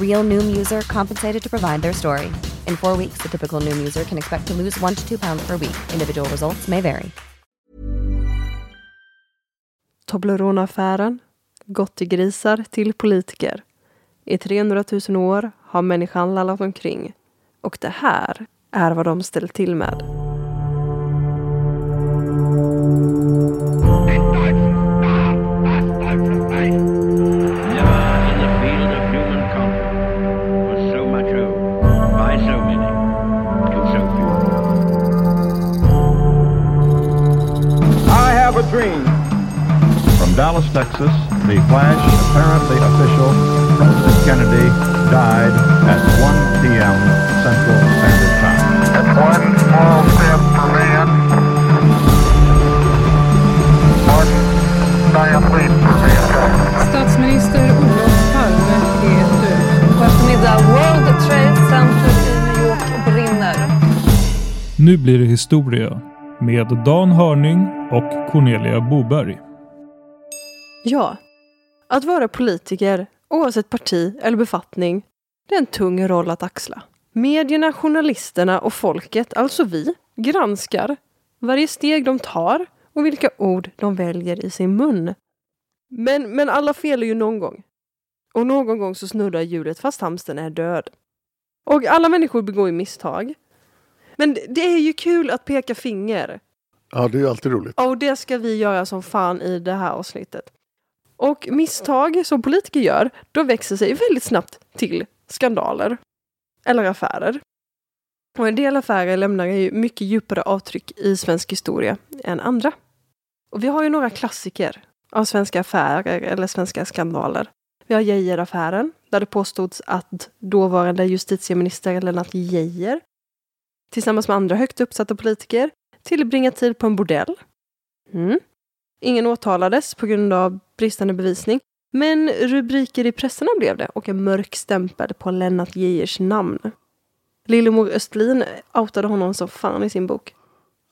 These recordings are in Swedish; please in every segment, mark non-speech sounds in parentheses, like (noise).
Real Noom user compensated to provide their story. In four weeks, the typical Noom user can expect to lose one to two pounds per week. Individual results may vary. Toblerone-affären, gottigrisar till politiker. I 300 000 år har människan lallat omkring. Och det här är vad de ställt till med. I dream. From Dallas, Texas, the flash, apparently official, President Kennedy died at 1 p.m. Central Standard Time. That's one small step for man, one giant leap for mankind. Statsminister Olof Palme är död. God eftermiddag. World Trade Center i New York brinner. Nu blir det historia med Dan Hörning och Cornelia Boberg. Ja, att vara politiker, oavsett parti eller befattning, det är en tung roll att axla. Medierna, journalisterna och folket, alltså vi, granskar varje steg de tar och vilka ord de väljer i sin mun. Men, men alla felar ju någon gång. Och någon gång så snurrar hjulet fast hamstern är död. Och alla människor begår ju misstag. Men det är ju kul att peka finger. Ja, det är ju alltid roligt. Och det ska vi göra som fan i det här avsnittet. Och misstag som politiker gör, då växer sig väldigt snabbt till skandaler. Eller affärer. Och en del affärer lämnar ju mycket djupare avtryck i svensk historia än andra. Och vi har ju några klassiker av svenska affärer eller svenska skandaler. Vi har Geijeraffären, där det påstods att dåvarande justitieminister Lennart Geijer tillsammans med andra högt uppsatta politiker tillbringat tid på en bordell. Mm. Ingen åtalades på grund av bristande bevisning, men rubriker i presserna blev det och en mörk stämpel på Lennart Geijers namn. Lillemor Östlin outade honom som fan i sin bok.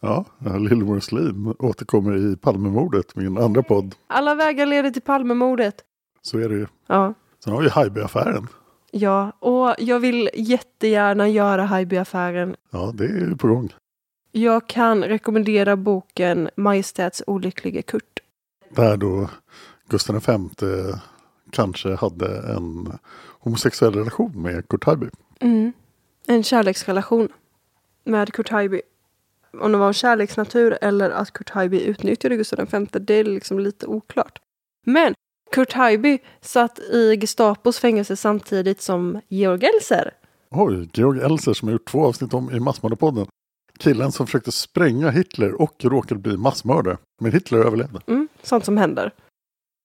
Ja, Lillemor Östlin återkommer i Palmemordet, min andra podd. Alla vägar leder till Palmemordet. Så är det ju. Ja. Sen har vi Haijby-affären. Ja, och jag vill jättegärna göra Haijby-affären. Ja, det är på gång. Jag kan rekommendera boken Majestäts olycklige Kurt. Där då Gustav V kanske hade en homosexuell relation med Kurt Haijby. Mm. En kärleksrelation med Kurt Haijby. Om det var en kärleksnatur eller att Kurt Haijby utnyttjade Gustav V, det är liksom lite oklart. Men Kurt Haijby satt i Gestapos fängelse samtidigt som Georg Elser. Oj, Georg Elser som har gjort två avsnitt om i Massmördarpodden. Killen som försökte spränga Hitler och råkade bli massmördare. Men Hitler överlevde. Mm, sånt som händer.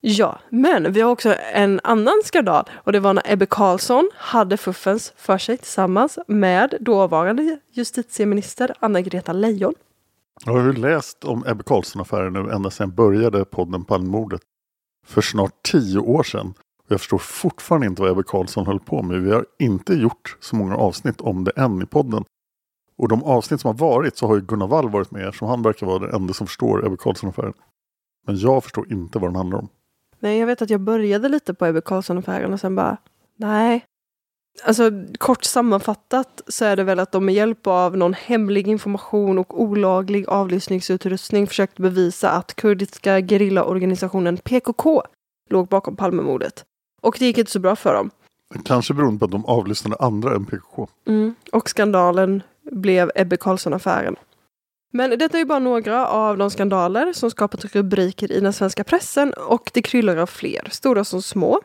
Ja, men vi har också en annan skandal och det var när Ebbe Carlsson hade fuffens för sig tillsammans med dåvarande justitieminister Anna-Greta Leijon. Jag har ju läst om Ebbe Carlsson-affären nu ända sedan jag började podden Palmemordet för snart tio år sedan. Och jag förstår fortfarande inte vad Ebbe Carlsson höll på med. Vi har inte gjort så många avsnitt om det än i podden. Och de avsnitt som har varit så har ju Gunnar Wall varit med som han verkar vara den enda som förstår Ebbe Carlsson-affären. Men jag förstår inte vad den handlar om. Nej, jag vet att jag började lite på Ebbe Carlsson-affären och sen bara, nej. Alltså kort sammanfattat så är det väl att de med hjälp av någon hemlig information och olaglig avlyssningsutrustning försökte bevisa att kurdiska gerillaorganisationen PKK låg bakom Palmemordet. Och det gick inte så bra för dem. Kanske beroende på att de avlyssnade andra än PKK. Mm. Och skandalen blev Ebbe Carlsson-affären. Men detta är ju bara några av de skandaler som skapat rubriker i den svenska pressen och det kryllar av fler, stora som små.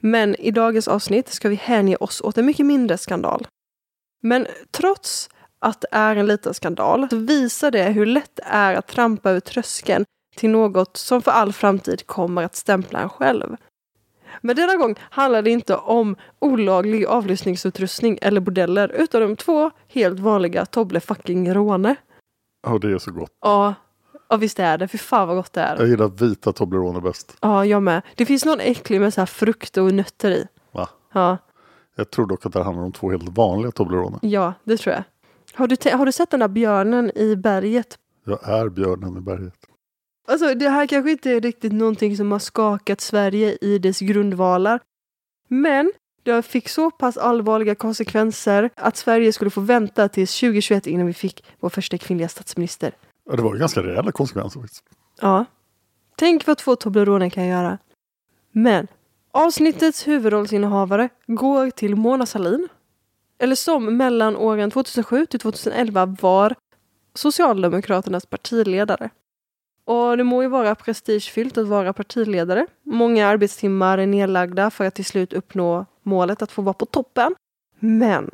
Men i dagens avsnitt ska vi hänge oss åt en mycket mindre skandal. Men trots att det är en liten skandal så visar det hur lätt det är att trampa över tröskeln till något som för all framtid kommer att stämpla en själv. Men denna gång handlar det inte om olaglig avlyssningsutrustning eller bordeller utan om två helt vanliga Tobble fucking råne. Ja, det är så gott. Ja, ja visst är det. Fy fan vad gott det Jag är. gillar vita Toblerone bäst. Ja, jag med. Det finns någon äcklig med så här frukt och nötter i. Va? Ja, Jag tror dock att det handlar om två helt vanliga Toblerone. ja det tror jag. Har du, har du sett den där björnen i berget? Jag är björnen i berget. Alltså det här kanske inte är riktigt någonting som har skakat Sverige i dess grundvalar. Men det fick så pass allvarliga konsekvenser att Sverige skulle få vänta tills 2021 innan vi fick vår första kvinnliga statsminister. Ja, det var ju ganska rejäla konsekvenser faktiskt. Ja. Tänk vad två Toblerone kan göra. Men avsnittets huvudrollsinnehavare går till Mona Sahlin. Eller som mellan åren 2007 till 2011 var Socialdemokraternas partiledare. Och det må ju vara prestigefyllt att vara partiledare. Många arbetstimmar är nedlagda för att till slut uppnå målet att få vara på toppen. Men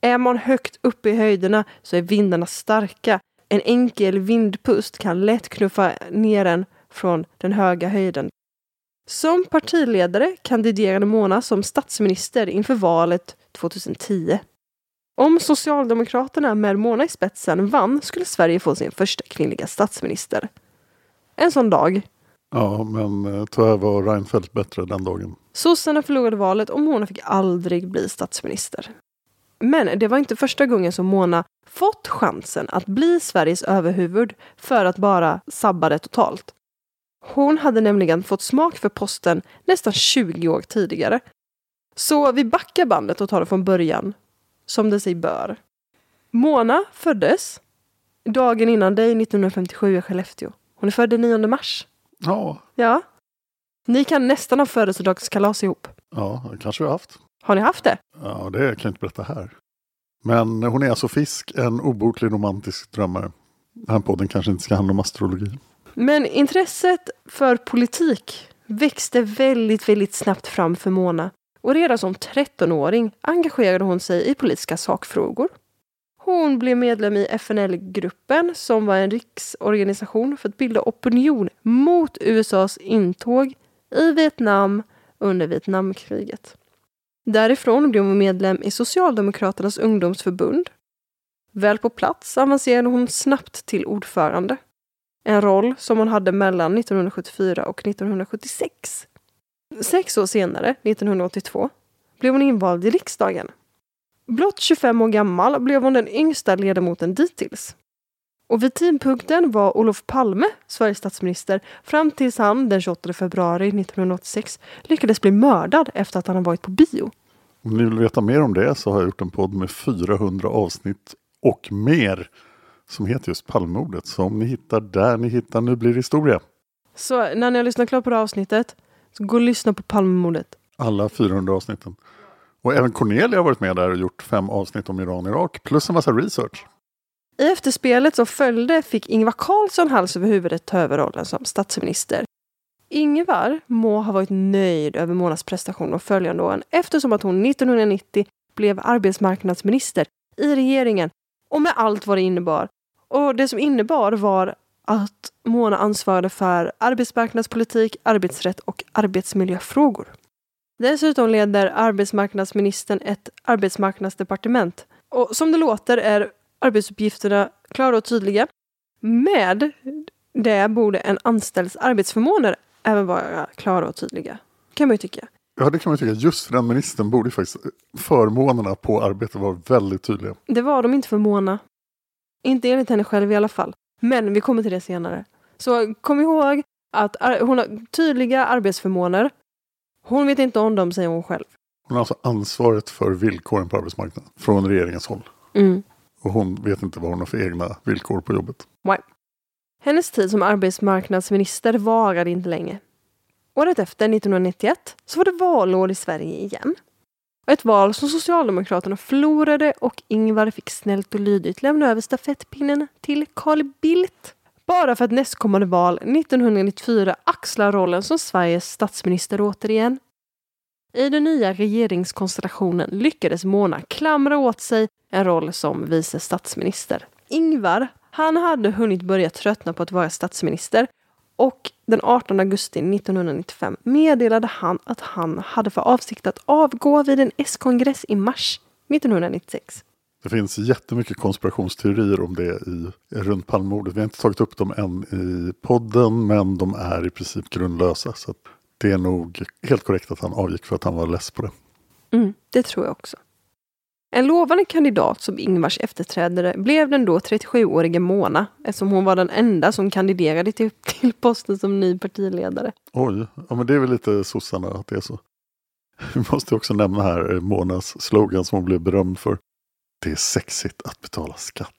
är man högt uppe i höjderna så är vindarna starka. En enkel vindpust kan lätt knuffa ner en från den höga höjden. Som partiledare kandiderade Mona som statsminister inför valet 2010. Om Socialdemokraterna med Mona i spetsen vann skulle Sverige få sin första kvinnliga statsminister. En sån dag. Ja, men eh, tyvärr var Reinfeldt bättre den dagen. Sossarna förlorade valet och Mona fick aldrig bli statsminister. Men det var inte första gången som Mona fått chansen att bli Sveriges överhuvud för att bara sabba det totalt. Hon hade nämligen fått smak för posten nästan 20 år tidigare. Så vi backar bandet och tar det från början, som det sig bör. Mona föddes dagen innan dig 1957 i Skellefteå. Hon är född den 9 mars. Ja, Ja. Ni kan nästan ha födelsedagskalas ihop. ja, det kanske vi har haft. Har ni haft det? Ja, det kan jag inte berätta här. Men hon är alltså Fisk, en obotlig romantisk drömmare. Den här podden kanske inte ska handla om astrologi. Men intresset för politik växte väldigt, väldigt snabbt fram för Mona. Och redan som 13-åring engagerade hon sig i politiska sakfrågor. Hon blev medlem i FNL-gruppen som var en riksorganisation för att bilda opinion mot USAs intåg i Vietnam under Vietnamkriget. Därifrån blev hon medlem i Socialdemokraternas ungdomsförbund. Väl på plats avancerade hon snabbt till ordförande. En roll som hon hade mellan 1974 och 1976. Sex år senare, 1982, blev hon invald i riksdagen. Blott 25 år gammal blev hon den yngsta ledamoten dittills. Och vid tidpunkten var Olof Palme Sveriges statsminister fram tills han den 28 februari 1986 lyckades bli mördad efter att han har varit på bio. Om ni vill veta mer om det så har jag gjort en podd med 400 avsnitt och mer som heter just Palmemordet. Så om ni hittar där ni hittar Nu blir det historia. Så när ni har lyssnat klart på det här avsnittet, så gå och lyssna på Palmemordet. Alla 400 avsnitten. Och även Cornelia har varit med där och gjort fem avsnitt om Iran och Irak. Plus en massa research. I efterspelet som följde fick Ingvar Carlsson hals över huvudet ta över rollen som statsminister. Ingvar må ha varit nöjd över Monas prestation de följande åren eftersom att hon 1990 blev arbetsmarknadsminister i regeringen och med allt vad det innebar. Och det som innebar var att Mona ansvarade för arbetsmarknadspolitik, arbetsrätt och arbetsmiljöfrågor. Dessutom leder arbetsmarknadsministern ett arbetsmarknadsdepartement. Och som det låter är arbetsuppgifterna klara och tydliga. Med det borde en anställds arbetsförmåner även vara klara och tydliga. Kan man ju tycka. Ja, det kan man tycka. Just för den ministern borde faktiskt förmånerna på arbetet vara väldigt tydliga. Det var de inte för Mona. Inte enligt henne själv i alla fall. Men vi kommer till det senare. Så kom ihåg att hon har tydliga arbetsförmåner. Hon vet inte om dem, säger hon själv. Hon har alltså ansvaret för villkoren på arbetsmarknaden från regeringens håll. Mm. Och hon vet inte vad hon har för egna villkor på jobbet. Nej. Hennes tid som arbetsmarknadsminister varade inte länge. Året efter, 1991, så var det valår i Sverige igen. Ett val som Socialdemokraterna förlorade och Ingvar fick snällt och lydigt lämna över stafettpinnen till Carl Bildt. Bara för att nästkommande val 1994 axlar rollen som Sveriges statsminister återigen. I den nya regeringskonstellationen lyckades Mona klamra åt sig en roll som vice statsminister. Ingvar, han hade hunnit börja tröttna på att vara statsminister och den 18 augusti 1995 meddelade han att han hade för avsikt att avgå vid en S-kongress i mars 1996. Det finns jättemycket konspirationsteorier om det i, runt Palmemordet. Vi har inte tagit upp dem än i podden men de är i princip grundlösa. Så att det är nog helt korrekt att han avgick för att han var less på det. Mm, det tror jag också. En lovande kandidat som Ingvars efterträdare blev den då 37-åriga Mona eftersom hon var den enda som kandiderade till, till posten som ny partiledare. Oj, ja, men det är väl lite sossarna att det är så. Vi måste också nämna här eh, Monas slogan som hon blev berömd för. Det är sexigt att betala skatt.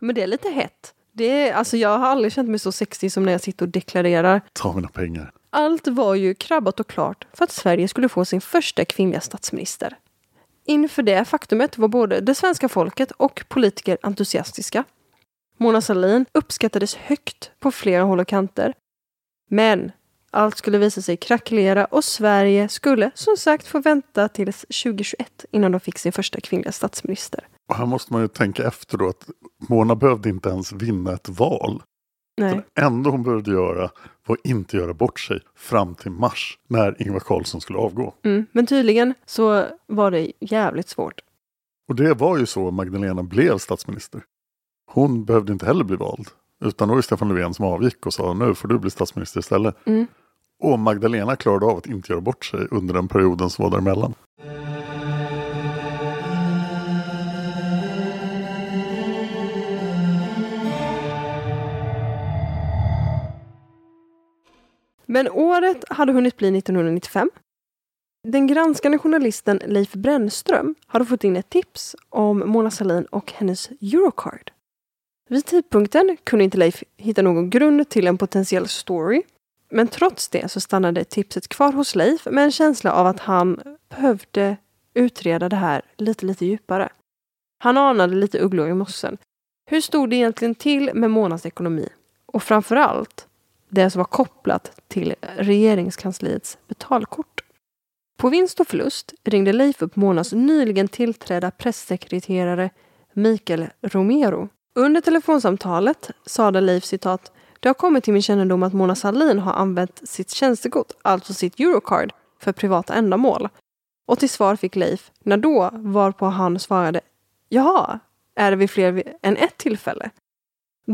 Men det är lite hett. Det är, alltså jag har aldrig känt mig så sexig som när jag sitter och deklarerar. Ta mina pengar. Allt var ju krabbat och klart för att Sverige skulle få sin första kvinnliga statsminister. Inför det faktumet var både det svenska folket och politiker entusiastiska. Mona Sahlin uppskattades högt på flera håll och kanter. Men allt skulle visa sig krackelera och Sverige skulle som sagt få vänta tills 2021 innan de fick sin första kvinnliga statsminister. Och här måste man ju tänka efter då att Mona behövde inte ens vinna ett val. Nej. Det enda hon behövde göra var att inte göra bort sig fram till mars när Ingvar Carlsson skulle avgå. Mm, men tydligen så var det jävligt svårt. Och det var ju så Magdalena blev statsminister. Hon behövde inte heller bli vald. Utan det var ju Stefan Löfven som avgick och sa nu får du bli statsminister istället. Mm. Och Magdalena klarade av att inte göra bort sig under den perioden som var däremellan. Men året hade hunnit bli 1995. Den granskande journalisten Leif Brännström hade fått in ett tips om Mona Sahlin och hennes Eurocard. Vid tidpunkten kunde inte Leif hitta någon grund till en potentiell story. Men trots det så stannade tipset kvar hos Leif med en känsla av att han behövde utreda det här lite, lite djupare. Han anade lite ugglor i mossen. Hur stod det egentligen till med Monas ekonomi? Och framförallt det som var kopplat till regeringskansliets betalkort. På vinst och förlust ringde Leif upp Monas nyligen tillträdda pressekreterare Mikael Romero. Under telefonsamtalet sade Leif citat det har kommit till min kännedom att Mona Sahlin har använt sitt tjänstekort, alltså sitt Eurocard, för privata ändamål. Och till svar fick Leif, när då, varpå han svarade Jaha, är det vid fler än ett tillfälle?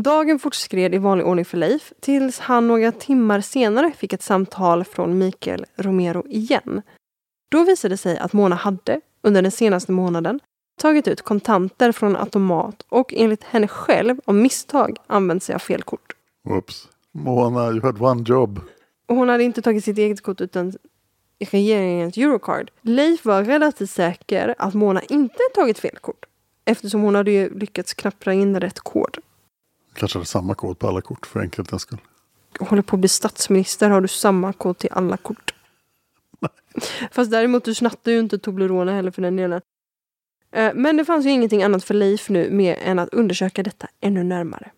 Dagen fortskred i vanlig ordning för Leif tills han några timmar senare fick ett samtal från Mikael Romero igen. Då visade det sig att Mona hade, under den senaste månaden, tagit ut kontanter från automat och enligt henne själv av misstag använt sig av fel kort. Oops. Mona, you had one job. Hon hade inte tagit sitt eget kort utan regeringens Eurocard. Leif var relativt säker att Mona inte tagit fel kort eftersom hon hade lyckats knappra in rätt kod. Kanske hade samma kod på alla kort för enkelhetens skull. Håller på att bli statsminister har du samma kod till alla kort. Fast däremot du snattar ju inte Toblerone heller för den delen. Eh, Men det fanns ju ingenting annat för Leif nu mer än att undersöka detta ännu närmare.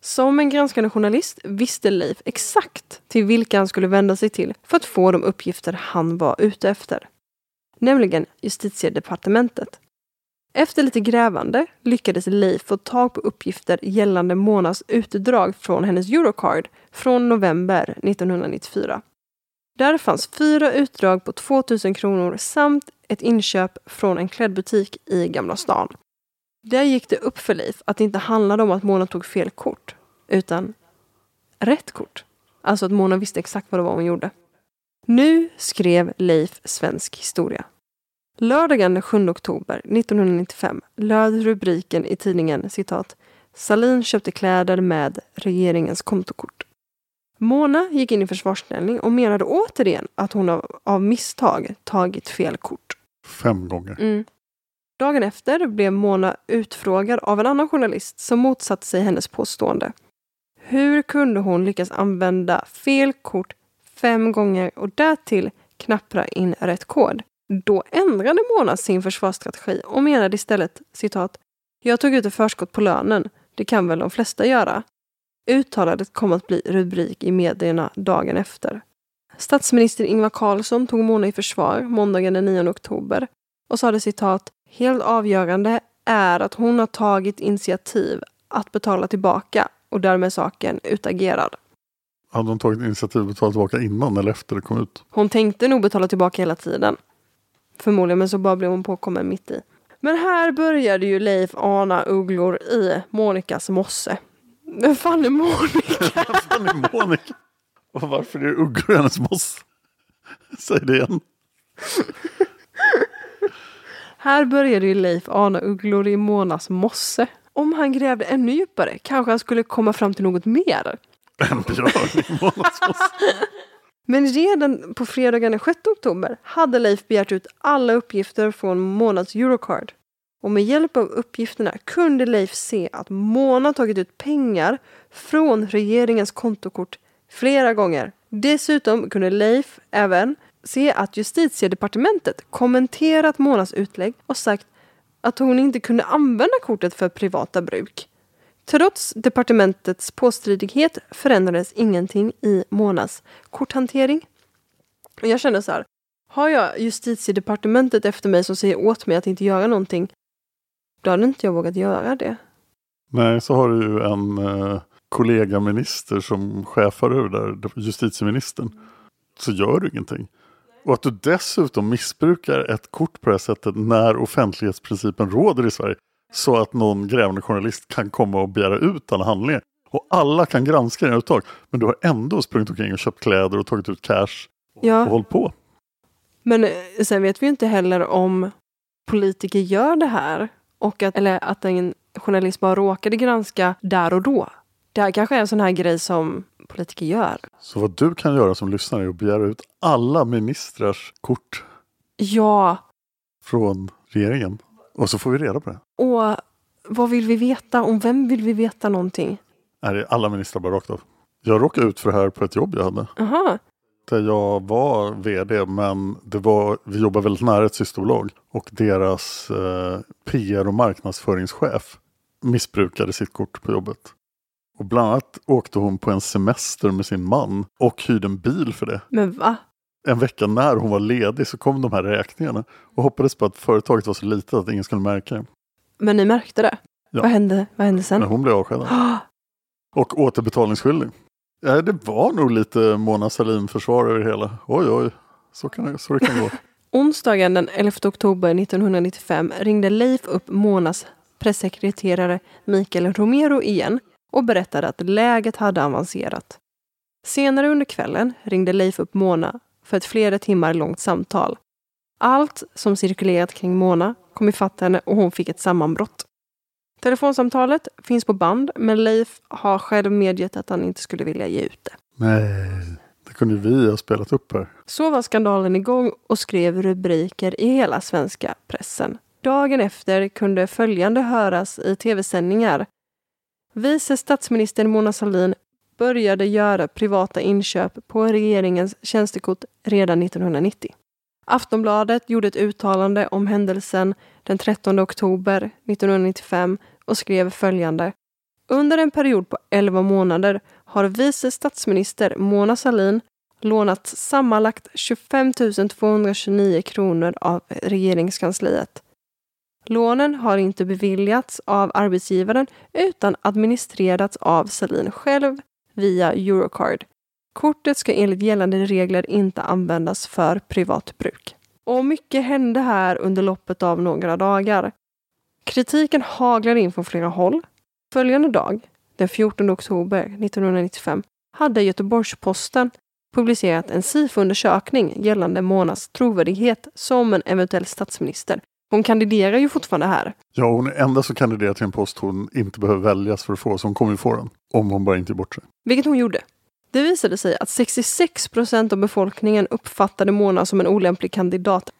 Som en granskande journalist visste Leif exakt till vilka han skulle vända sig till för att få de uppgifter han var ute efter. Nämligen justitiedepartementet. Efter lite grävande lyckades Leif få tag på uppgifter gällande Monas utdrag från hennes Eurocard från november 1994. Där fanns fyra utdrag på 2000 kronor samt ett inköp från en klädbutik i Gamla stan. Där gick det upp för Leif att det inte handlade om att Mona tog fel kort, utan rätt kort. Alltså att Mona visste exakt vad det var hon gjorde. Nu skrev Leif svensk historia. Lördagen den 7 oktober 1995 löd rubriken i tidningen citat Salin köpte kläder med regeringens kontokort. Mona gick in i försvarsställning och menade återigen att hon av, av misstag tagit fel kort. Fem gånger. Mm. Dagen efter blev Mona utfrågad av en annan journalist som motsatte sig hennes påstående. Hur kunde hon lyckas använda fel kort fem gånger och därtill knappra in rätt kod? Då ändrade Mona sin försvarsstrategi och menade istället citat Jag tog ut ett förskott på lönen. Det kan väl de flesta göra. Uttalandet kom att bli rubrik i medierna dagen efter. Statsminister Ingvar Carlsson tog Mona i försvar måndagen den 9 oktober och sade citat Helt avgörande är att hon har tagit initiativ att betala tillbaka och därmed saken utagerad. Hade hon tagit initiativ att betala tillbaka innan eller efter det kom ut? Hon tänkte nog betala tillbaka hela tiden. Förmodligen, men så bara blev hon påkommen mitt i. Men här började ju Leif ana ugglor i Monikas mosse. Vem fan är Monica? (laughs) Vem fan är Monica? Och varför är det ugglor i hennes mosse? Säg det igen. Här började ju Leif ana ugglor i Monas mosse. Om han grävde ännu djupare kanske han skulle komma fram till något mer. En björn i Monas mosse. Men redan på fredagen den 6 oktober hade Leif begärt ut alla uppgifter från Månads Eurocard. Och med hjälp av uppgifterna kunde Leif se att Mona tagit ut pengar från regeringens kontokort flera gånger. Dessutom kunde Leif även se att justitiedepartementet kommenterat Monas utlägg och sagt att hon inte kunde använda kortet för privata bruk. Trots departementets påstridighet förändrades ingenting i Monas korthantering. Och jag känner så här, har jag justitiedepartementet efter mig som säger åt mig att inte göra någonting, då hade inte jag vågat göra det. Nej, så har du ju en eh, kollegaminister som chefar över där, justitieministern. Så gör du ingenting. Och att du dessutom missbrukar ett kort på det här sättet när offentlighetsprincipen råder i Sverige. Så att någon grävande journalist kan komma och begära ut alla handlingar. Och alla kan granska dina uttag. Men du har ändå sprungit omkring och köpt kläder och tagit ut cash. Ja. Och hållit på. Men eh, sen vet vi inte heller om politiker gör det här. Och att, eller att en journalist bara råkade granska där och då. Det här kanske är en sån här grej som politiker gör. Så vad du kan göra som lyssnare är att begära ut alla ministrars kort Ja, från regeringen. Och så får vi reda på det. och vad vill vi veta? Om vem vill vi veta någonting? Är det alla ministrar bara rakt av? Jag råkade ut för det här på ett jobb jag hade. Aha. Där jag var vd men det var, vi jobbar väldigt nära ett systerbolag. Och deras eh, PR och marknadsföringschef missbrukade sitt kort på jobbet. Och bland annat åkte hon på en semester med sin man och hyrde en bil för det. Men va? En vecka när hon var ledig så kom de här räkningarna. Och hoppades på att företaget var så litet att ingen skulle märka det. Men ni märkte det? Ja. Vad hände, vad hände sen? Men hon blev avskedad. (gasps) Och återbetalningsskyldig. Ja, det var nog lite Mona Sahlin försvar över det hela. Oj, oj, så, kan det, så det kan gå. (laughs) Onsdagen den 11 oktober 1995 ringde Leif upp Monas pressekreterare Mikael Romero igen och berättade att läget hade avancerat. Senare under kvällen ringde Leif upp Mona för ett flera timmar långt samtal. Allt som cirkulerat kring Mona kom ifatt henne och hon fick ett sammanbrott. Telefonsamtalet finns på band men Leif har själv medgett att han inte skulle vilja ge ut det. Nej, det kunde vi ha spelat upp här. Så var skandalen igång och skrev rubriker i hela svenska pressen. Dagen efter kunde följande höras i tv-sändningar. Vice statsminister Mona Sahlin började göra privata inköp på regeringens tjänstekort redan 1990. Aftonbladet gjorde ett uttalande om händelsen den 13 oktober 1995 och skrev följande. Under en period på 11 månader har vice statsminister Mona Sahlin lånat sammanlagt 25 229 kronor av regeringskansliet. Lånen har inte beviljats av arbetsgivaren utan administrerats av Sahlin själv via Eurocard. Kortet ska enligt gällande regler inte användas för privat bruk. Och mycket hände här under loppet av några dagar. Kritiken haglade in från flera håll. Följande dag, den 14 oktober 1995, hade Göteborgs-Posten publicerat en SIFO-undersökning gällande Monas trovärdighet som en eventuell statsminister. Hon kandiderar ju fortfarande här. Ja, hon är enda som kandiderar till en post hon inte behöver väljas för att få, så hon kommer ju få den. Om hon bara inte ger bort sig. Vilket hon gjorde. Det visade sig att 66 procent av befolkningen uppfattade Mona som en olämplig kandidat.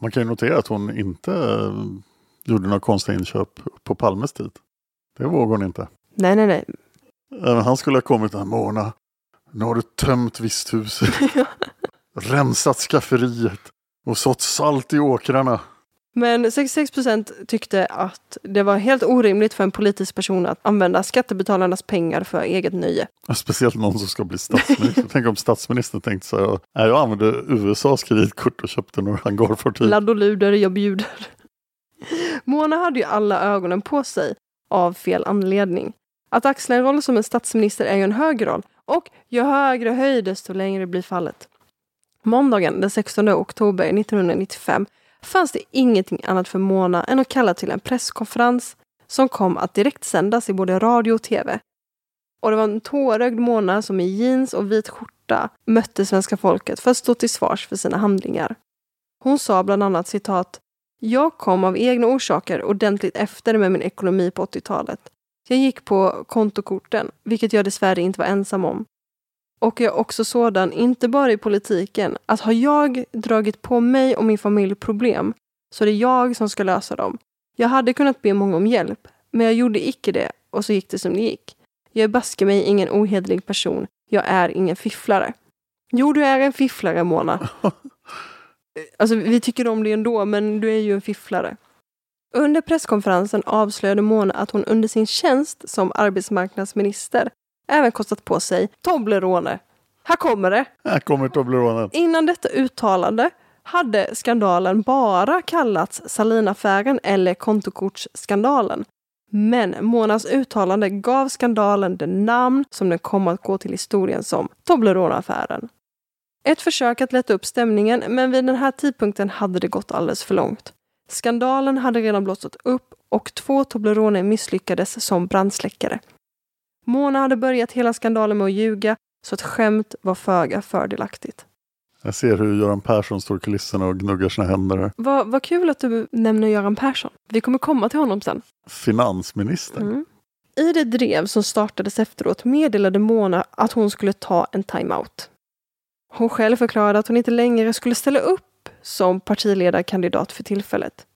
Man kan ju notera att hon inte eh, gjorde några konstiga inköp på Palmes tid. Det vågar hon inte. Nej, nej, nej. Även han skulle ha kommit där, Mona, nu har du tömt visthuset, (laughs) rensat skafferiet och sått salt i åkrarna. Men 66 procent tyckte att det var helt orimligt för en politisk person att använda skattebetalarnas pengar för eget nöje. Speciellt någon som ska bli statsminister. Tänk om statsministern tänkte så här, "Nej, jag använde USAs kreditkort och köpte några hangarfartyg. Ladd och luder, jag bjuder. Mona hade ju alla ögonen på sig av fel anledning. Att axla en roll som en statsminister är ju en hög roll och ju högre höjd desto längre blir fallet. Måndagen den 16 oktober 1995 fanns det ingenting annat för Mona än att kalla till en presskonferens som kom att direktsändas i både radio och tv. Och det var en tårögd Mona som i jeans och vit skjorta mötte svenska folket för att stå till svars för sina handlingar. Hon sa bland annat citat jag kom av egna orsaker ordentligt efter med min ekonomi på 80-talet. Jag gick på kontokorten, vilket jag dessvärre inte var ensam om. Och jag är också sådan, inte bara i politiken, att har jag dragit på mig och min familj problem så är det jag som ska lösa dem. Jag hade kunnat be många om hjälp, men jag gjorde icke det och så gick det som det gick. Jag är baske mig ingen ohederlig person. Jag är ingen fifflare. Jo, du är en fifflare, Mona. (laughs) Alltså, vi tycker om dig ändå, men du är ju en fifflare. Under presskonferensen avslöjade Mona att hon under sin tjänst som arbetsmarknadsminister även kostat på sig Toblerone. Här kommer det! Här kommer Tobleronen. Innan detta uttalande hade skandalen bara kallats Salinaffären eller kontokortsskandalen. Men Monas uttalande gav skandalen det namn som den kom att gå till historien som Toblerone-affären. Ett försök att lätta upp stämningen, men vid den här tidpunkten hade det gått alldeles för långt. Skandalen hade redan blossat upp och två Toblerone misslyckades som brandsläckare. Mona hade börjat hela skandalen med att ljuga, så ett skämt var föga fördelaktigt. Jag ser hur Göran Persson står i kulisserna och gnuggar sina händer. här. Vad vad kul att du nämner Göran Persson. Vi kommer komma till honom sen. Finansminister. Mm. I det drev som startades efteråt meddelade Mona att hon skulle ta en timeout. Hon själv förklarade att hon inte längre skulle ställa upp som partiledarkandidat för tillfället.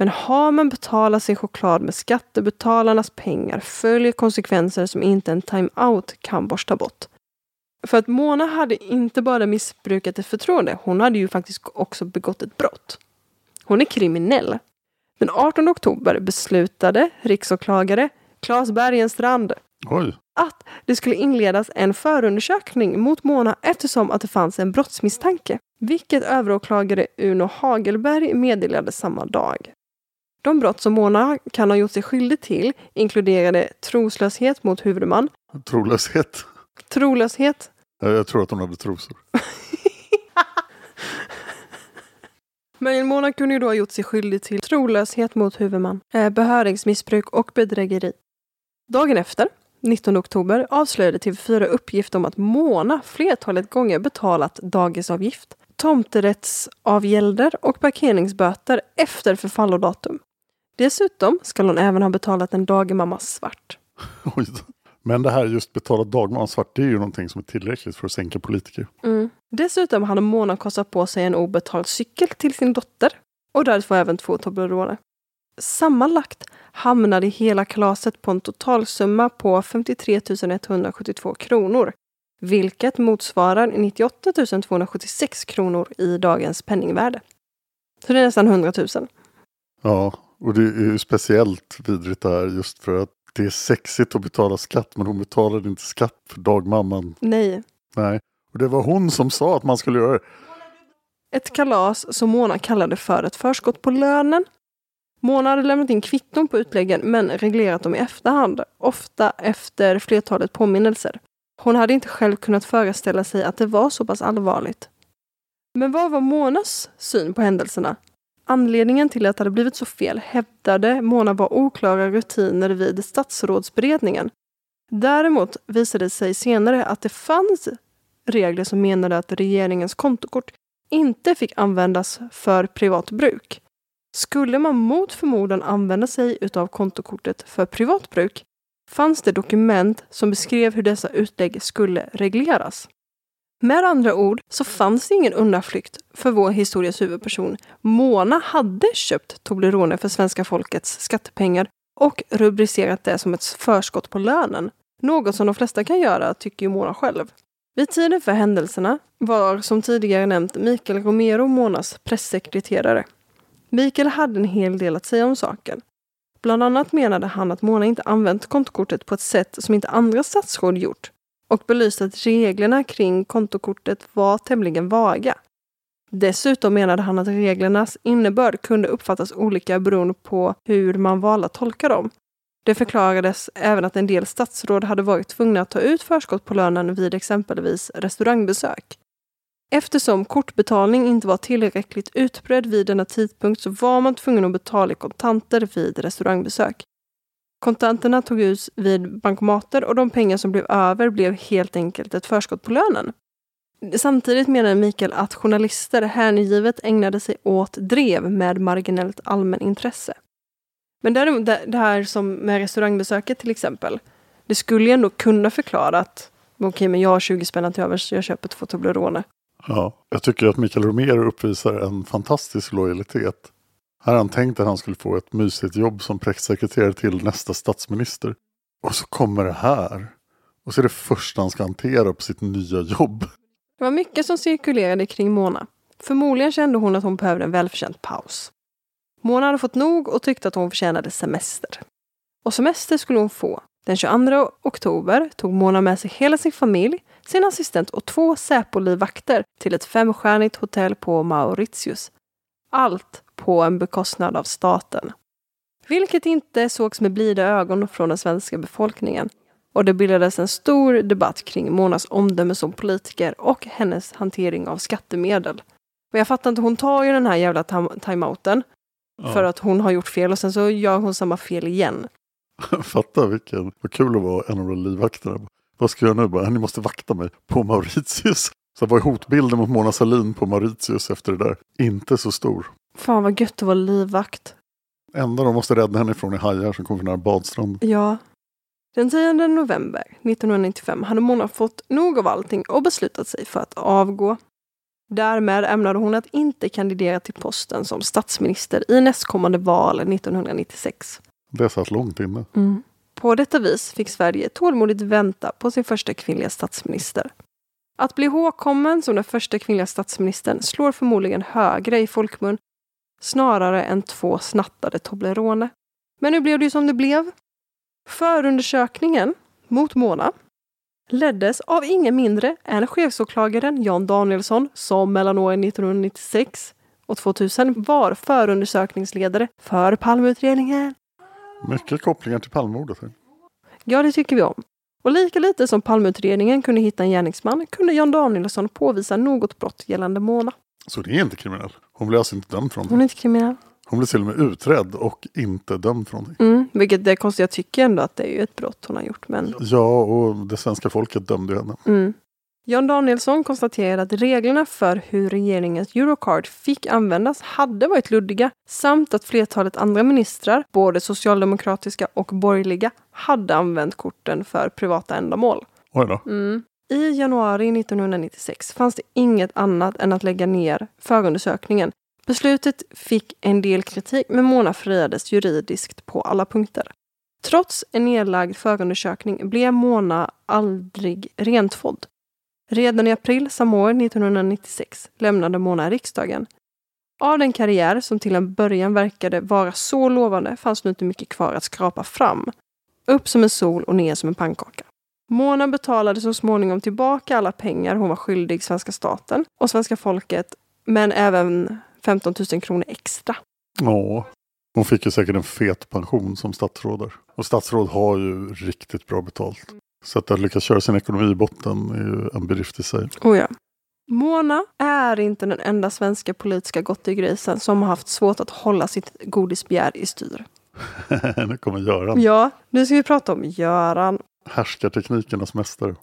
Men har man betalat sin choklad med skattebetalarnas pengar följer konsekvenser som inte en timeout kan borsta bort. För att Mona hade inte bara missbrukat ett förtroende, hon hade ju faktiskt också begått ett brott. Hon är kriminell. Den 18 oktober beslutade riksåklagare Claes Bergenstrand Oj. att det skulle inledas en förundersökning mot Mona eftersom att det fanns en brottsmisstanke. Vilket överåklagare Uno Hagelberg meddelade samma dag. De brott som Mona kan ha gjort sig skyldig till inkluderade troslöshet mot huvudman, Trolöshet. trolöshet, Jag tror att hon hade trosor. (laughs) Men Mona kunde ju då ha gjort sig skyldig till trolöshet mot huvudman, eh, behörighetsmissbruk och bedrägeri. Dagen efter, 19 oktober, avslöjade TV4 uppgift om att Mona flertalet gånger betalat dagisavgift, tomterättsavgälder och parkeringsböter efter förfallodatum. Dessutom ska hon även ha betalat en dagmamma svart. (laughs) Men det här just betala dagmamma svart, det är ju någonting som är tillräckligt för att sänka politiker. Mm. Dessutom hade Mona kostat på sig en obetald cykel till sin dotter och därför även två Toblerone. Sammanlagt hamnade hela kalaset på en totalsumma på 53 172 kronor, vilket motsvarar 98 276 kronor i dagens penningvärde. Så det är nästan 100 000. Ja, och det är ju speciellt vidrigt det här just för att det är sexigt att betala skatt men hon betalade inte skatt för dagmamman. Nej. Nej. Och det var hon som sa att man skulle göra det. Ett kalas som Mona kallade för ett förskott på lönen. Mona hade lämnat in kvitton på utläggen men reglerat dem i efterhand, ofta efter flertalet påminnelser. Hon hade inte själv kunnat föreställa sig att det var så pass allvarligt. Men vad var Monas syn på händelserna? Anledningen till att det hade blivit så fel hävdade Mona var oklara rutiner vid statsrådsberedningen. Däremot visade det sig senare att det fanns regler som menade att regeringens kontokort inte fick användas för privat bruk. Skulle man mot förmodan använda sig utav kontokortet för privat bruk fanns det dokument som beskrev hur dessa utlägg skulle regleras. Med andra ord så fanns det ingen undanflykt för vår historias huvudperson. Mona hade köpt Toblerone för svenska folkets skattepengar och rubricerat det som ett förskott på lönen. Något som de flesta kan göra, tycker ju Mona själv. Vid tiden för händelserna var som tidigare nämnt Mikael Romero Monas pressekreterare. Mikael hade en hel del att säga om saken. Bland annat menade han att Mona inte använt kontokortet på ett sätt som inte andra statsråd gjort och belyste att reglerna kring kontokortet var tämligen vaga. Dessutom menade han att reglernas innebörd kunde uppfattas olika beroende på hur man valde att tolka dem. Det förklarades även att en del statsråd hade varit tvungna att ta ut förskott på lönen vid exempelvis restaurangbesök. Eftersom kortbetalning inte var tillräckligt utbredd vid denna tidpunkt så var man tvungen att betala i kontanter vid restaurangbesök. Kontanterna tog ut vid bankomater och de pengar som blev över blev helt enkelt ett förskott på lönen. Samtidigt menar Mikael att journalister hängivet ägnade sig åt drev med marginellt allmänintresse. Men däremot det här som med restaurangbesöket till exempel. Det skulle ju ändå kunna förklara att okej, okay, men jag har 20 spänn till övers, jag köper två Toblerone. Ja, jag tycker att Mikael Romero uppvisar en fantastisk lojalitet. Här har han tänkt att han skulle få ett mysigt jobb som pressekreterare till nästa statsminister. Och så kommer det här. Och så är det första han ska hantera på sitt nya jobb. Det var mycket som cirkulerade kring Mona. Förmodligen kände hon att hon behövde en välförtjänt paus. Mona hade fått nog och tyckte att hon förtjänade semester. Och semester skulle hon få. Den 22 oktober tog Mona med sig hela sin familj, sin assistent och två Säpo-livvakter till ett femstjärnigt hotell på Mauritius. Allt på en bekostnad av staten. Vilket inte sågs med blida ögon från den svenska befolkningen. Och det bildades en stor debatt kring Monas omdöme som politiker och hennes hantering av skattemedel. Och jag fattar inte, hon tar ju den här jävla timeouten ja. för att hon har gjort fel och sen så gör hon samma fel igen. (laughs) Fatta vilken, vad kul att vara en av de livvakterna. Vad ska jag nu? Bara, ni måste vakta mig på Mauritius. Så var hotbilden mot Mona Sahlin på Mauritius efter det där inte så stor. Fan vad gött att vara livvakt. Enda de måste rädda henne ifrån är hajar som kommer från den här badstranden. Ja. Den 10 november 1995 hade Mona fått nog av allting och beslutat sig för att avgå. Därmed ämnade hon att inte kandidera till posten som statsminister i nästkommande val 1996. Det satt långt inne. Mm. På detta vis fick Sverige tålmodigt vänta på sin första kvinnliga statsminister. Att bli ihågkommen som den första kvinnliga statsministern slår förmodligen högre i folkmun snarare än två snattade Toblerone. Men nu blev det ju som det blev. Förundersökningen mot Mona leddes av ingen mindre än chefsåklagaren Jan Danielsson som mellan åren 1996 och 2000 var förundersökningsledare för Palmeutredningen. Mycket kopplingar till Palmemordet. Ja, det tycker vi om. Och lika lite som Palmeutredningen kunde hitta en gärningsman kunde Jan Danielsson påvisa något brott gällande Mona. Så det är inte kriminell? Hon blev alltså inte dömd för någonting? Hon är inte kriminell. Hon blev till och med utredd och inte dömd för någonting. Mm, vilket är konstigt. Jag tycker ändå att det är ju ett brott hon har gjort. Men... Ja, och det svenska folket dömde henne. Mm. Jan Danielsson konstaterade att reglerna för hur regeringens Eurocard fick användas hade varit luddiga samt att flertalet andra ministrar, både socialdemokratiska och borgerliga, hade använt korten för privata ändamål. Oj då. Mm. I januari 1996 fanns det inget annat än att lägga ner förundersökningen. Beslutet fick en del kritik men Mona friades juridiskt på alla punkter. Trots en nedlagd förundersökning blev Mona aldrig rentvådd. Redan i april samma år, 1996, lämnade Mona riksdagen. Av den karriär som till en början verkade vara så lovande fanns nu inte mycket kvar att skrapa fram. Upp som en sol och ner som en pannkaka. Mona betalade så småningom tillbaka alla pengar hon var skyldig svenska staten och svenska folket, men även 15 000 kronor extra. Ja, hon fick ju säkert en fet pension som statsråd. Och statsråd har ju riktigt bra betalt. Så att att lyckas köra sin ekonomi i botten är ju en bedrift i sig. Oh ja. Mona är inte den enda svenska politiska gottegrisen som har haft svårt att hålla sitt godisbegär i styr. (laughs) nu kommer Göran. Ja, nu ska vi prata om Göran. Härskarteknikernas mästare.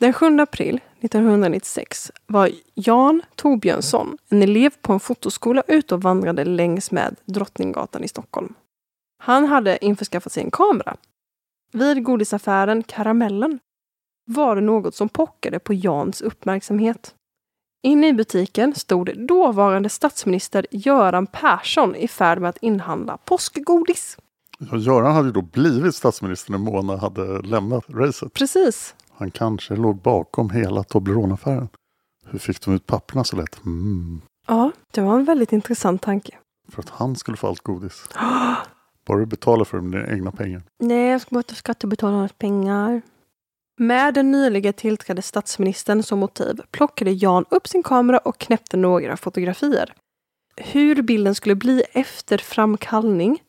Den 7 april 1996 var Jan Torbjörnsson, en elev på en fotoskola, ute och vandrade längs med Drottninggatan i Stockholm. Han hade införskaffat sig en kamera. Vid godisaffären Karamellen var det något som pockade på Jans uppmärksamhet. Inne i butiken stod dåvarande statsminister Göran Persson i färd med att inhandla påskgodis. Göran hade ju då blivit statsminister när Mona hade lämnat racet. Precis. Han kanske låg bakom hela Toblerone-affären. Hur fick de ut papperna så lätt? Mm. Ja, det var en väldigt intressant tanke. För att han skulle få allt godis. (gasps) Bara du betalar för det med dina egna pengar. Nej, jag ska bara ta skattebetalarnas pengar. Med den nyligen tillträdde statsministern som motiv plockade Jan upp sin kamera och knäppte några fotografier. Hur bilden skulle bli efter framkallning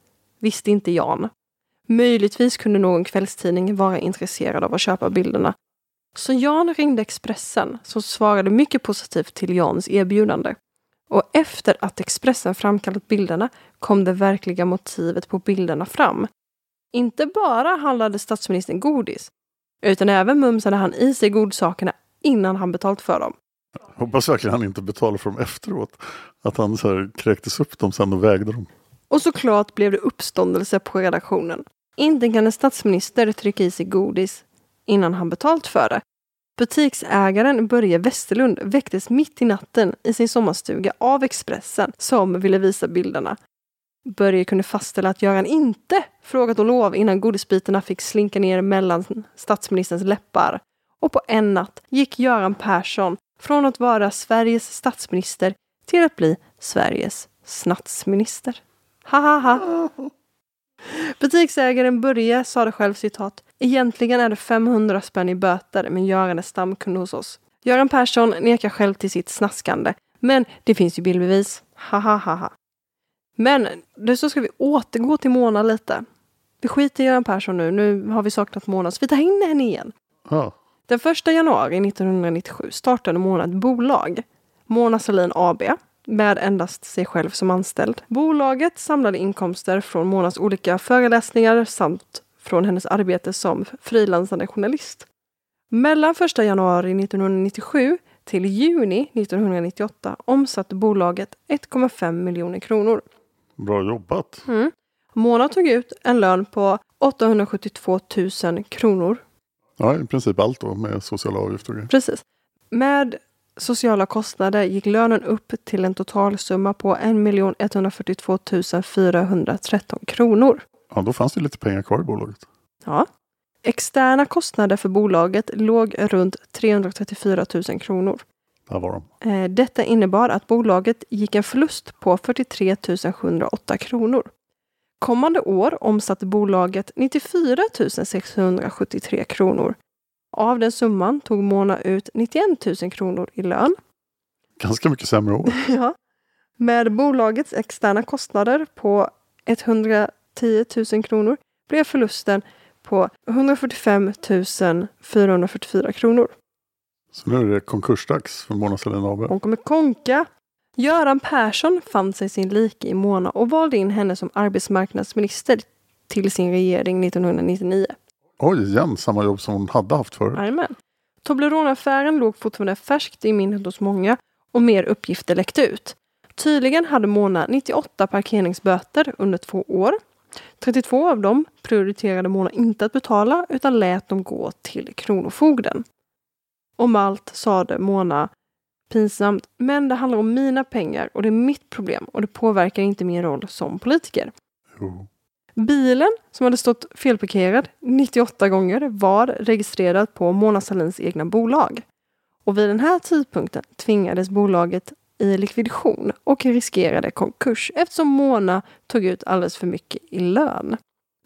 visste inte Jan. Möjligtvis kunde någon kvällstidning vara intresserad av att köpa bilderna. Så Jan ringde Expressen som svarade mycket positivt till Jans erbjudande. Och efter att Expressen framkallat bilderna kom det verkliga motivet på bilderna fram. Inte bara handlade statsministern godis, utan även mumsade han i sig godsakerna innan han betalt för dem. Hoppas verkligen han inte betalar för dem efteråt. Att han så här kräktes upp dem sen och vägde dem. Och såklart blev det uppståndelse på redaktionen. Inte kan en statsminister trycka i sig godis innan han betalt för det. Butiksägaren Börje Westerlund väcktes mitt i natten i sin sommarstuga av Expressen som ville visa bilderna. Börje kunde fastställa att Göran inte frågat om lov innan godisbitarna fick slinka ner mellan statsministerns läppar. Och på en natt gick Göran Persson från att vara Sveriges statsminister till att bli Sveriges snatsminister. Ha ha ha! Butiksägaren Börje sa det själv citat. Egentligen är det 500 spänn i böter men Göran är stamkund hos oss. Göran Persson nekar själv till sitt snaskande. Men det finns ju bildbevis. Ha ha ha ha. Men nu så ska vi återgå till Mona lite. Vi skiter i Göran Persson nu. Nu har vi saknat Mona så vi tar in henne igen. Ja. Den 1 januari 1997 startade Mona ett bolag. Mona Sahlin AB med endast sig själv som anställd. Bolaget samlade inkomster från Monas olika föreläsningar samt från hennes arbete som frilansande journalist. Mellan 1 januari 1997 till juni 1998 omsatte bolaget 1,5 miljoner kronor. Bra jobbat. Mm. Mona tog ut en lön på 872 000 kronor. Ja, i princip allt då med sociala avgifter och grejer. Precis. Med sociala kostnader gick lönen upp till en totalsumma på 1 142 413 kronor. Ja, då fanns det lite pengar kvar i bolaget. Ja. Externa kostnader för bolaget låg runt 334 000 kronor. Där var de. Eh, Detta innebar att bolaget gick en förlust på 43 708 kronor. Kommande år omsatte bolaget 94 673 kronor. Av den summan tog Mona ut 91 000 kronor i lön. Ganska mycket sämre år. (laughs) Ja. Med bolagets externa kostnader på 110 000 kronor blev förlusten på 145 444 kronor. Så nu är det konkursdags för Mona Sahlin AB. Hon kommer konka. Göran Persson fann sig sin like i Mona och valde in henne som arbetsmarknadsminister till sin regering 1999. Oj, igen samma jobb som hon hade haft förut. Jajamän. Toblerone-affären låg fortfarande färskt i minnet hos många och mer uppgifter läckte ut. Tydligen hade Mona 98 parkeringsböter under två år. 32 av dem prioriterade Mona inte att betala utan lät dem gå till Kronofogden. Om allt sade Mona pinsamt, men det handlar om mina pengar och det är mitt problem och det påverkar inte min roll som politiker. Jo. Bilen som hade stått felparkerad 98 gånger var registrerad på Mona Sahlins egna bolag. Och vid den här tidpunkten tvingades bolaget i likvidation och riskerade konkurs eftersom Mona tog ut alldeles för mycket i lön.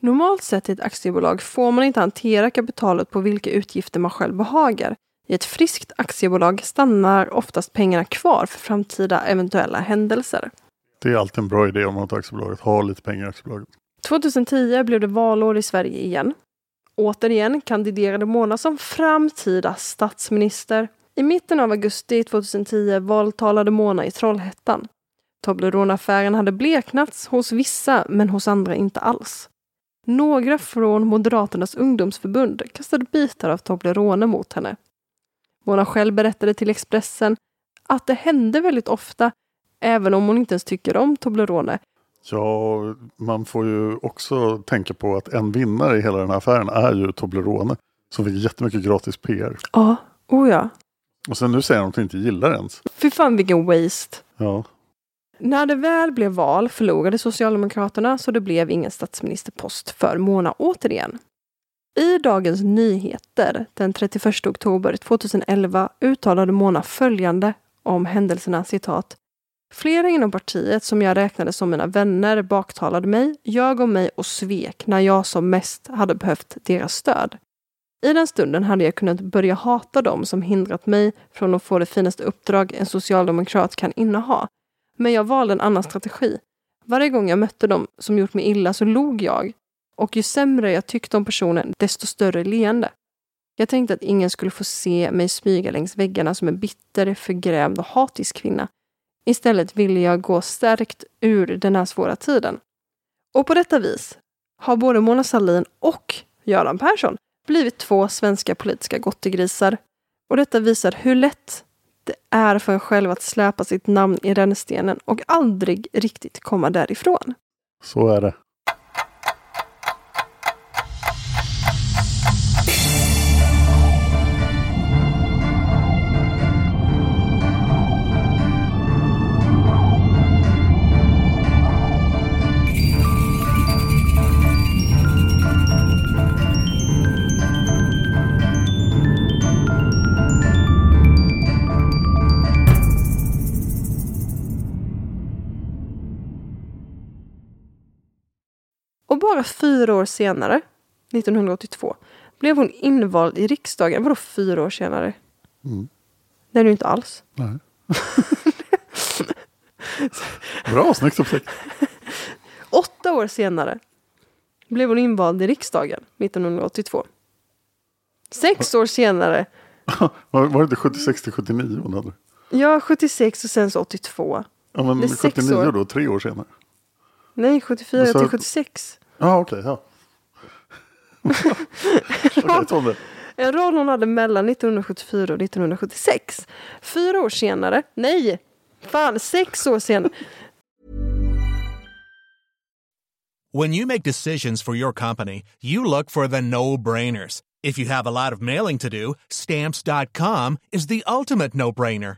Normalt sett i ett aktiebolag får man inte hantera kapitalet på vilka utgifter man själv behagar. I ett friskt aktiebolag stannar oftast pengarna kvar för framtida eventuella händelser. Det är alltid en bra idé om man har ett aktiebolag, att ha lite pengar i aktiebolaget. 2010 blev det valår i Sverige igen. Återigen kandiderade Mona som framtida statsminister. I mitten av augusti 2010 valtalade Mona i Trollhättan. Toblerone-affären hade bleknats hos vissa, men hos andra inte alls. Några från Moderaternas ungdomsförbund kastade bitar av Toblerone mot henne. Mona själv berättade till Expressen att det hände väldigt ofta, även om hon inte ens tycker om Toblerone. Ja, man får ju också tänka på att en vinnare i hela den här affären är ju Toblerone. Som fick jättemycket gratis PR. Ja, oh ja. Och sen nu säger de att de inte gillar ens. Fy fan vilken waste. Ja, När det väl blev val förlorade Socialdemokraterna så det blev ingen statsministerpost för Mona återigen. I Dagens Nyheter den 31 oktober 2011 uttalade Mona följande om händelserna citat. Flera inom partiet som jag räknade som mina vänner baktalade mig, jag om mig och svek när jag som mest hade behövt deras stöd. I den stunden hade jag kunnat börja hata dem som hindrat mig från att få det finaste uppdrag en socialdemokrat kan inneha. Men jag valde en annan strategi. Varje gång jag mötte dem som gjort mig illa så log jag. Och ju sämre jag tyckte om personen, desto större leende. Jag tänkte att ingen skulle få se mig smyga längs väggarna som en bitter, förgrämd och hatisk kvinna. Istället ville jag gå stärkt ur den här svåra tiden. Och på detta vis har både Mona Sahlin och Göran Persson blivit två svenska politiska gottegrisar. Och detta visar hur lätt det är för en själv att släpa sitt namn i rännstenen och aldrig riktigt komma därifrån. så är det. Bara fyra år senare, 1982, blev hon invald i riksdagen. Vadå fyra år senare? Mm. Det är det ju inte alls. Nej. (laughs) Bra, snyggt upptäckt. Åtta år senare blev hon invald i riksdagen 1982. Sex år senare, (laughs) Var, var det inte 76 till 79 hon hade? ja 76 och sen så 82. Ja, men Det är sex 79 år. då, tre år senare. Nej, 74 Vad sa till du? 76. Ja, okej, ja. (laughs) Okej, Tommy. En roll hon hade mellan 1974 och 1976. Fyra år senare, nej, fan sex år senare. When you make decisions for your company, you look for the no brainers. If you have a lot of mailing to do, stamps.com is the ultimate no brainer.